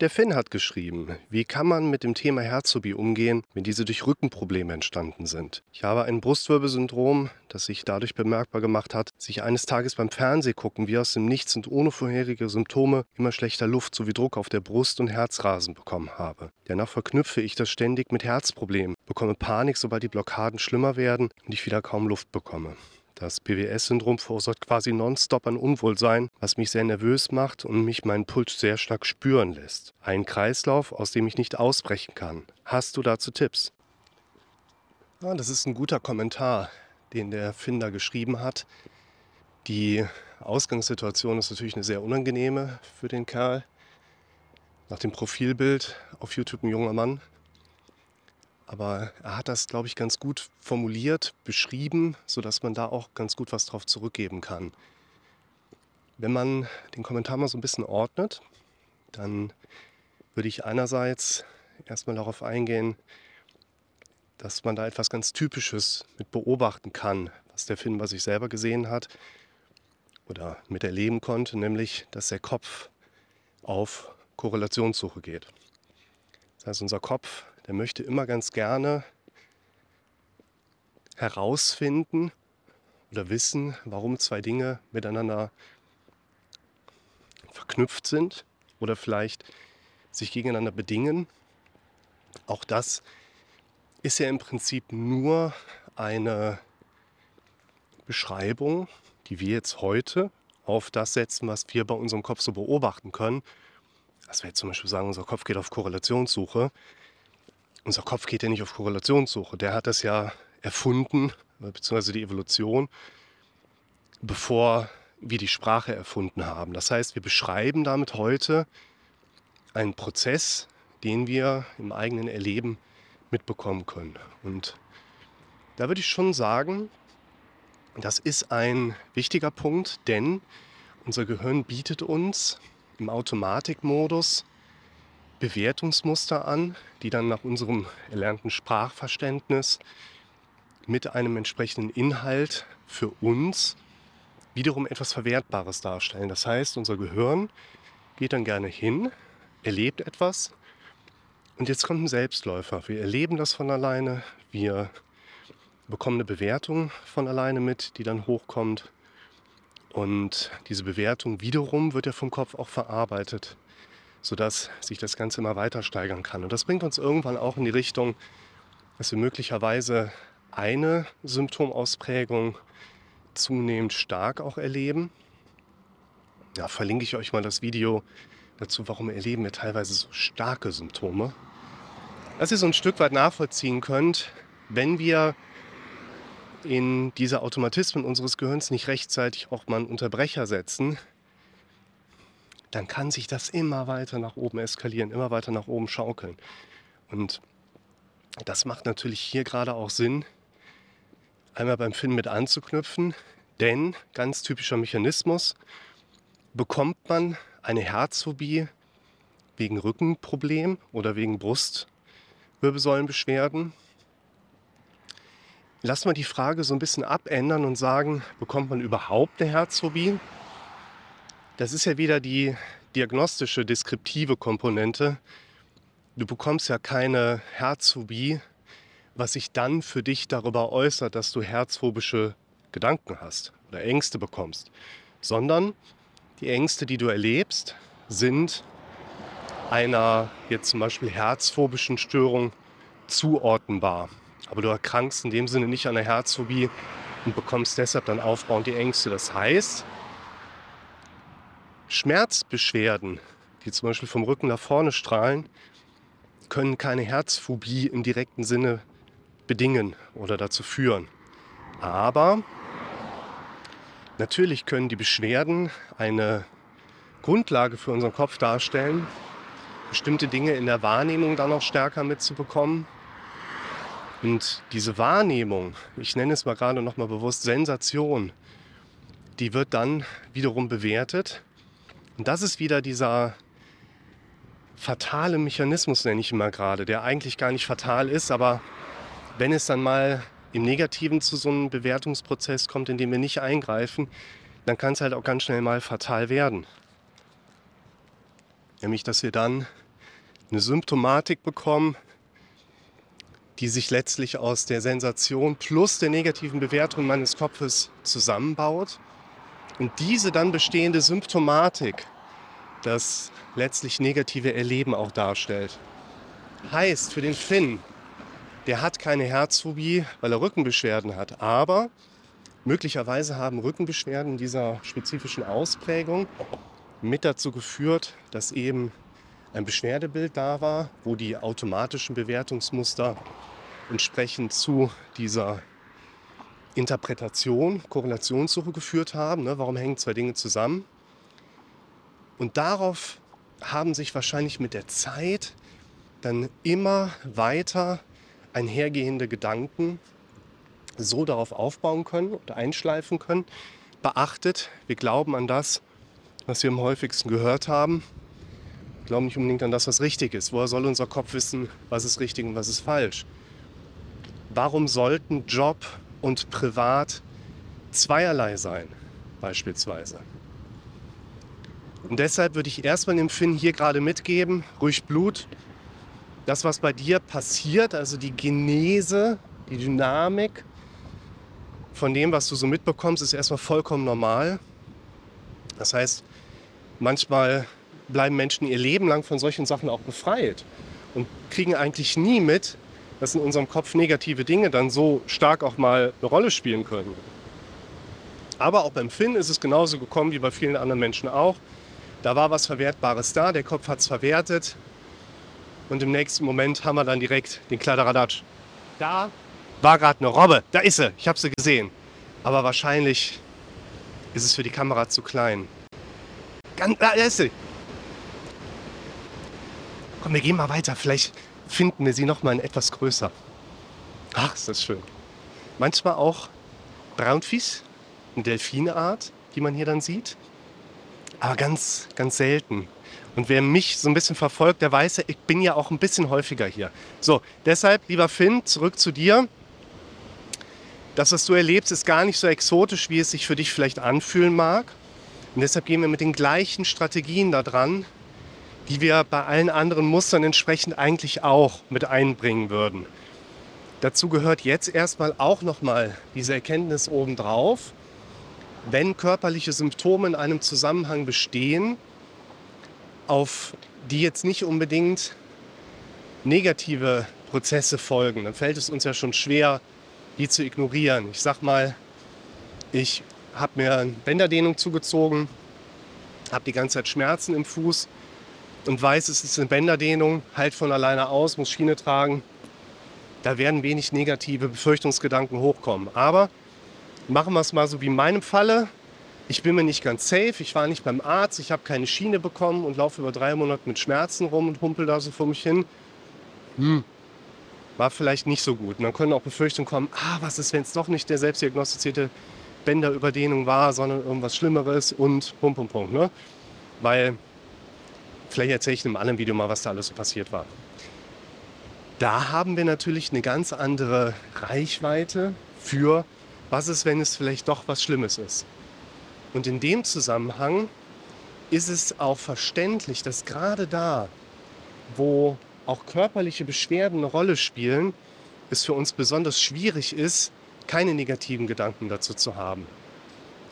Der Finn hat geschrieben, wie kann man mit dem Thema Herzphobie umgehen, wenn diese durch Rückenprobleme entstanden sind? Ich habe ein Brustwirbelsyndrom, das sich dadurch bemerkbar gemacht hat, sich eines Tages beim Fernsehgucken wie aus dem Nichts und ohne vorherige Symptome immer schlechter Luft sowie Druck auf der Brust und Herzrasen bekommen habe. Danach verknüpfe ich das ständig mit Herzproblemen, bekomme Panik, sobald die Blockaden schlimmer werden und ich wieder kaum Luft bekomme. Das PWS-Syndrom verursacht quasi nonstop ein Unwohlsein, was mich sehr nervös macht und mich meinen Puls sehr stark spüren lässt. Ein Kreislauf, aus dem ich nicht ausbrechen kann. Hast du dazu Tipps? Ja, das ist ein guter Kommentar, den der Finder geschrieben hat. Die Ausgangssituation ist natürlich eine sehr unangenehme für den Kerl. Nach dem Profilbild auf YouTube ein junger Mann, aber er hat das, glaube ich, ganz gut formuliert, beschrieben, sodass man da auch ganz gut was drauf zurückgeben kann. Wenn man den Kommentar mal so ein bisschen ordnet, dann würde ich einerseits erstmal darauf eingehen, dass man da etwas ganz Typisches mit beobachten kann, was der Film bei sich selber gesehen hat oder miterleben konnte, nämlich dass der Kopf auf Korrelationssuche geht. Das heißt, unser Kopf der möchte immer ganz gerne herausfinden oder wissen, warum zwei Dinge miteinander verknüpft sind oder vielleicht sich gegeneinander bedingen. Auch das ist ja im Prinzip nur eine Beschreibung, die wir jetzt heute auf das setzen, was wir bei unserem Kopf so beobachten können. Dass wir jetzt zum Beispiel sagen, unser Kopf geht auf Korrelationssuche unser Kopf geht ja nicht auf Korrelationssuche. Der hat das ja erfunden, beziehungsweise die Evolution, bevor wir die Sprache erfunden haben. Das heißt, wir beschreiben damit heute einen Prozess, den wir im eigenen Erleben mitbekommen können. Und da würde ich schon sagen, das ist ein wichtiger Punkt, denn unser Gehirn bietet uns im Automatikmodus Bewertungsmuster an, die dann nach unserem erlernten Sprachverständnis mit einem entsprechenden Inhalt für uns wiederum etwas Verwertbares darstellen. Das heißt, unser Gehirn geht dann gerne hin, erlebt etwas und jetzt kommt ein Selbstläufer. Wir erleben das von alleine, wir bekommen eine Bewertung von alleine mit, die dann hochkommt und diese Bewertung wiederum wird ja vom Kopf auch verarbeitet sodass sich das Ganze immer weiter steigern kann. Und das bringt uns irgendwann auch in die Richtung, dass wir möglicherweise eine Symptomausprägung zunehmend stark auch erleben. Da verlinke ich euch mal das Video dazu, warum erleben wir teilweise so starke Symptome. Dass ihr so ein Stück weit nachvollziehen könnt, wenn wir in diese Automatismen unseres Gehirns nicht rechtzeitig auch mal einen Unterbrecher setzen, dann kann sich das immer weiter nach oben eskalieren, immer weiter nach oben schaukeln. Und das macht natürlich hier gerade auch Sinn, einmal beim Finn mit anzuknüpfen, denn ganz typischer Mechanismus, bekommt man eine Herzphobie wegen Rückenproblem oder wegen Brustwirbelsäulenbeschwerden, lassen wir die Frage so ein bisschen abändern und sagen, bekommt man überhaupt eine Herzphobie? Das ist ja wieder die diagnostische, deskriptive Komponente. Du bekommst ja keine Herzphobie, was sich dann für dich darüber äußert, dass du herzphobische Gedanken hast oder Ängste bekommst, sondern die Ängste, die du erlebst, sind einer jetzt zum Beispiel herzphobischen Störung zuordnenbar. Aber du erkrankst in dem Sinne nicht an einer Herzphobie und bekommst deshalb dann aufbauend die Ängste. Das heißt, Schmerzbeschwerden, die zum Beispiel vom Rücken nach vorne strahlen, können keine Herzphobie im direkten Sinne bedingen oder dazu führen. Aber natürlich können die Beschwerden eine Grundlage für unseren Kopf darstellen, bestimmte Dinge in der Wahrnehmung dann auch stärker mitzubekommen. Und diese Wahrnehmung, ich nenne es mal gerade noch mal bewusst Sensation, die wird dann wiederum bewertet und das ist wieder dieser fatale Mechanismus, nenne ich immer gerade, der eigentlich gar nicht fatal ist, aber wenn es dann mal im Negativen zu so einem Bewertungsprozess kommt, in dem wir nicht eingreifen, dann kann es halt auch ganz schnell mal fatal werden. Nämlich, dass wir dann eine Symptomatik bekommen, die sich letztlich aus der Sensation plus der negativen Bewertung meines Kopfes zusammenbaut. Und diese dann bestehende Symptomatik das letztlich negative Erleben auch darstellt. Heißt für den Finn, der hat keine Herzphobie, weil er Rückenbeschwerden hat, aber möglicherweise haben Rückenbeschwerden dieser spezifischen Ausprägung mit dazu geführt, dass eben ein Beschwerdebild da war, wo die automatischen Bewertungsmuster entsprechend zu dieser Interpretation, Korrelationssuche geführt haben. Ne? Warum hängen zwei Dinge zusammen? Und darauf haben sich wahrscheinlich mit der Zeit dann immer weiter einhergehende Gedanken so darauf aufbauen können oder einschleifen können. Beachtet, wir glauben an das, was wir am häufigsten gehört haben. Wir glauben nicht unbedingt an das, was richtig ist. Woher soll unser Kopf wissen, was ist richtig und was ist falsch? Warum sollten Job und Privat zweierlei sein, beispielsweise? Und deshalb würde ich erstmal dem Finn hier gerade mitgeben, ruhig Blut, das, was bei dir passiert, also die Genese, die Dynamik von dem, was du so mitbekommst, ist erstmal vollkommen normal. Das heißt, manchmal bleiben Menschen ihr Leben lang von solchen Sachen auch befreit und kriegen eigentlich nie mit, dass in unserem Kopf negative Dinge dann so stark auch mal eine Rolle spielen können. Aber auch beim Finn ist es genauso gekommen wie bei vielen anderen Menschen auch. Da war was Verwertbares da, der Kopf hat es verwertet und im nächsten Moment haben wir dann direkt den Kladderadatsch. Da war gerade eine Robbe, da ist sie, ich habe sie gesehen. Aber wahrscheinlich ist es für die Kamera zu klein. Ganz, da ist sie. Komm, wir gehen mal weiter, vielleicht finden wir sie noch mal in etwas größer. Ach, ist das schön. Manchmal auch Braunfisch, eine Delfineart, die man hier dann sieht aber ganz, ganz selten. Und wer mich so ein bisschen verfolgt, der weiß ja, ich bin ja auch ein bisschen häufiger hier. So, deshalb, lieber Finn, zurück zu dir. Das, was du erlebst, ist gar nicht so exotisch, wie es sich für dich vielleicht anfühlen mag. Und deshalb gehen wir mit den gleichen Strategien da dran, die wir bei allen anderen Mustern entsprechend eigentlich auch mit einbringen würden. Dazu gehört jetzt erstmal auch nochmal diese Erkenntnis obendrauf, wenn körperliche Symptome in einem Zusammenhang bestehen, auf die jetzt nicht unbedingt negative Prozesse folgen, dann fällt es uns ja schon schwer, die zu ignorieren. Ich sag mal, ich habe mir eine Bänderdehnung zugezogen, habe die ganze Zeit Schmerzen im Fuß und weiß, es ist eine Bänderdehnung, halt von alleine aus, muss Schiene tragen. Da werden wenig negative Befürchtungsgedanken hochkommen. Aber machen wir es mal so wie in meinem Falle. Ich bin mir nicht ganz safe, ich war nicht beim Arzt, ich habe keine Schiene bekommen und laufe über drei Monate mit Schmerzen rum und humpel da so vor mich hin. Hm, war vielleicht nicht so gut. Und dann können auch Befürchtungen kommen, ah, was ist, wenn es doch nicht der selbstdiagnostizierte Bänderüberdehnung war, sondern irgendwas Schlimmeres und pum, pum, pum. Ne? Weil, vielleicht erzähle ich in einem anderen Video mal, was da alles so passiert war. Da haben wir natürlich eine ganz andere Reichweite für was ist, wenn es vielleicht doch was Schlimmes ist? Und in dem Zusammenhang ist es auch verständlich, dass gerade da, wo auch körperliche Beschwerden eine Rolle spielen, es für uns besonders schwierig ist, keine negativen Gedanken dazu zu haben.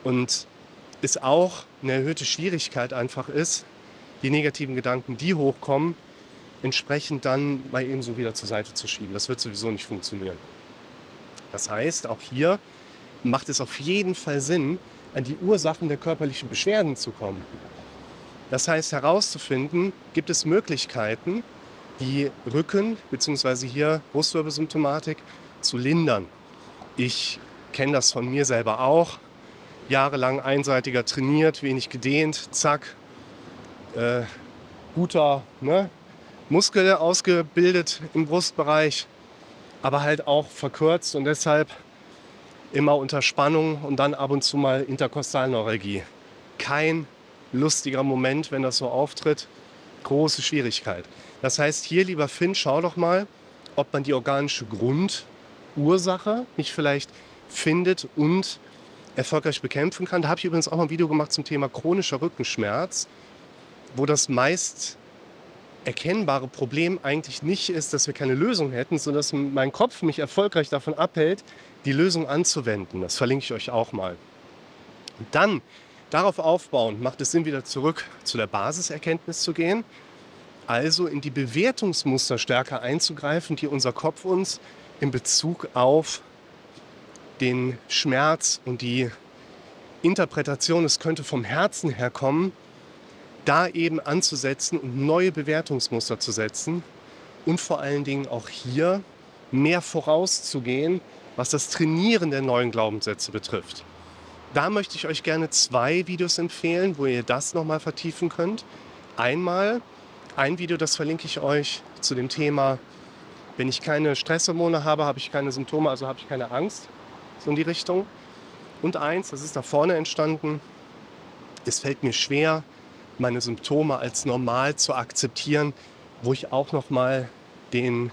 Und es auch eine erhöhte Schwierigkeit einfach ist, die negativen Gedanken, die hochkommen, entsprechend dann mal ebenso wieder zur Seite zu schieben. Das wird sowieso nicht funktionieren. Das heißt, auch hier macht es auf jeden Fall Sinn, an die Ursachen der körperlichen Beschwerden zu kommen. Das heißt herauszufinden, gibt es Möglichkeiten, die Rücken bzw. hier Brustwirbelsymptomatik zu lindern. Ich kenne das von mir selber auch. Jahrelang einseitiger trainiert, wenig gedehnt, zack, äh, guter ne, Muskel ausgebildet im Brustbereich, aber halt auch verkürzt und deshalb immer unter Spannung und dann ab und zu mal Interkostalneuralgie. Kein lustiger Moment, wenn das so auftritt. Große Schwierigkeit. Das heißt, hier, lieber Finn, schau doch mal, ob man die organische Grundursache nicht vielleicht findet und erfolgreich bekämpfen kann. Da habe ich übrigens auch mal ein Video gemacht zum Thema chronischer Rückenschmerz, wo das meist erkennbare Problem eigentlich nicht ist, dass wir keine Lösung hätten, sondern dass mein Kopf mich erfolgreich davon abhält, die Lösung anzuwenden. Das verlinke ich euch auch mal. Und dann darauf aufbauend macht es Sinn, wieder zurück zu der Basiserkenntnis zu gehen, also in die Bewertungsmuster stärker einzugreifen, die unser Kopf uns in Bezug auf den Schmerz und die Interpretation, es könnte vom Herzen herkommen, da eben anzusetzen und neue Bewertungsmuster zu setzen und vor allen Dingen auch hier mehr vorauszugehen, was das Trainieren der neuen Glaubenssätze betrifft. Da möchte ich euch gerne zwei Videos empfehlen, wo ihr das nochmal vertiefen könnt. Einmal ein Video, das verlinke ich euch zu dem Thema, wenn ich keine Stresshormone habe, habe ich keine Symptome, also habe ich keine Angst. So in die Richtung. Und eins, das ist da vorne entstanden, es fällt mir schwer, meine Symptome als normal zu akzeptieren, wo ich auch noch mal den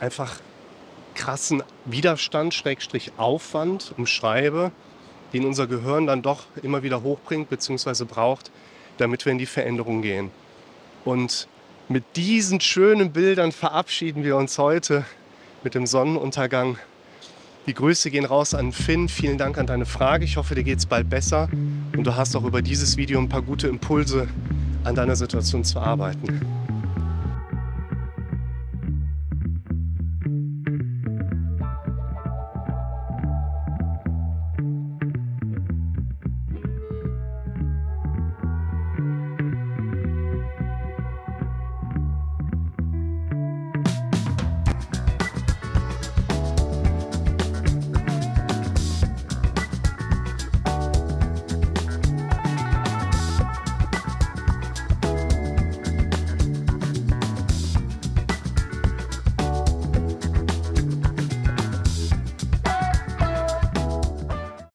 einfach krassen Widerstand, Schrägstrich Aufwand umschreibe, den unser Gehirn dann doch immer wieder hochbringt bzw. braucht, damit wir in die Veränderung gehen. Und mit diesen schönen Bildern verabschieden wir uns heute mit dem Sonnenuntergang die Grüße gehen raus an Finn. Vielen Dank an deine Frage. Ich hoffe, dir geht es bald besser und du hast auch über dieses Video ein paar gute Impulse an deiner Situation zu arbeiten.